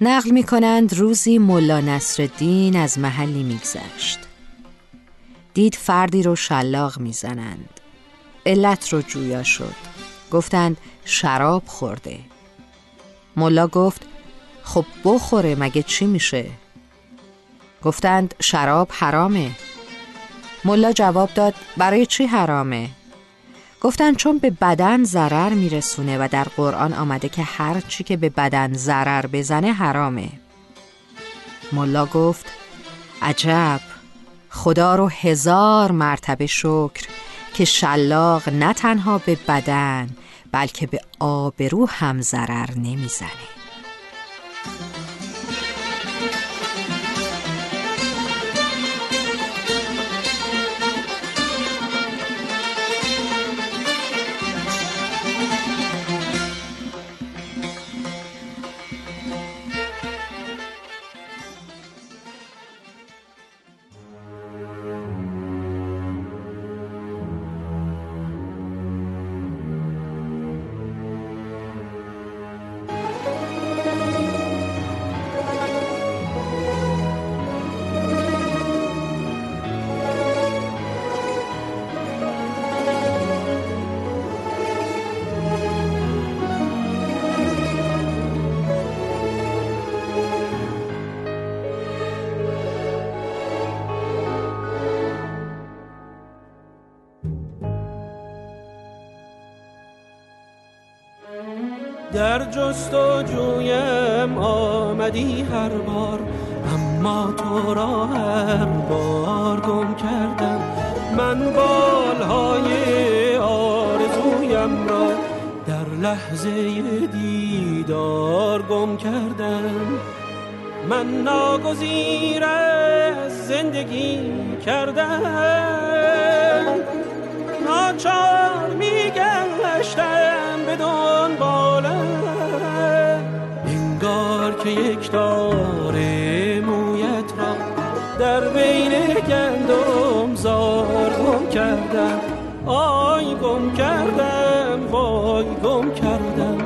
نقل می کنند روزی ملا نصرالدین از محلی میگذشت. دید فردی رو شلاق می‌زنند. علت رو جویا شد. گفتند شراب خورده. ملا گفت خب بخوره مگه چی میشه؟ گفتند شراب حرامه. ملا جواب داد برای چی حرامه؟ گفتند چون به بدن ضرر میرسونه و در قرآن آمده که هر چی که به بدن ضرر بزنه حرامه. ملا گفت عجب خدا رو هزار مرتبه شکر که شلاق نه تنها به بدن بلکه به آبرو هم ضرر نمی‌زنه. در جست و جویم آمدی هر بار اما تو را هر بار گم کردم. من بالهای آرزویم را در لحظه دیدار گم کردم. من ناگزیر از زندگی کردم. ناچار میگشتم. به که یک داره مویت را در بین گندم زار گم کردم. آی گم کردم وای گم کردم.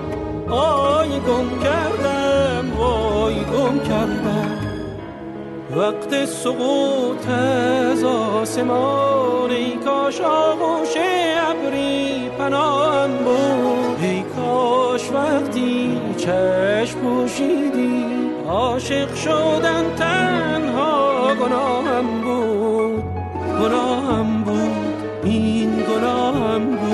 آی گم کردم وای گم کردم. وقت سقوط از آسمان ای کاش آغوش ابری پناهم بود. ای چشم پوشیدی عاشق شدن تنها گناهم بود گناهم بود این گناهم بود.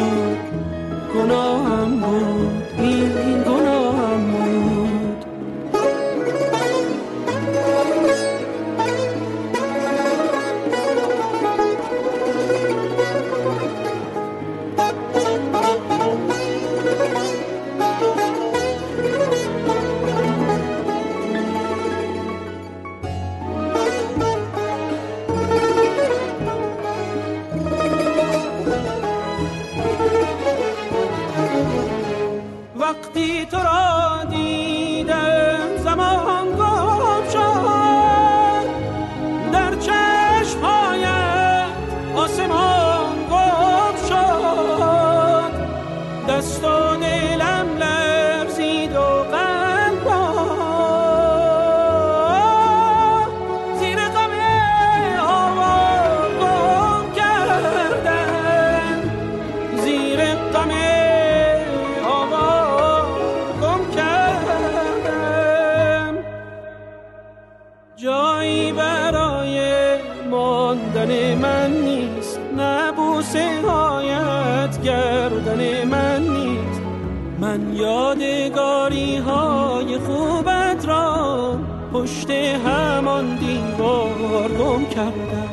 وقتی تو را هایت گردن من نیست. من یادگاری های خوبت را پشت همان دیوار گم کردم.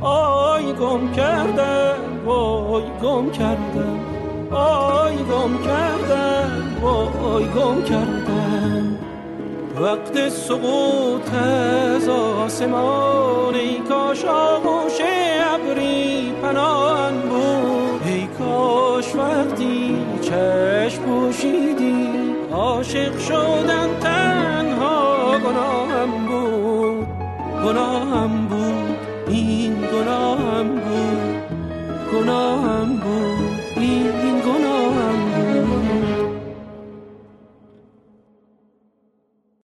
آی گم کردم وای گم کردم. آی گم کردم وای گم کردم. وقت سقوط از آسمان ای کاش آغوش ابری پنان بود. کاش وقتی چشم پوشیدی عاشق شدن تنها گناهم بود گناهم بود این گناهم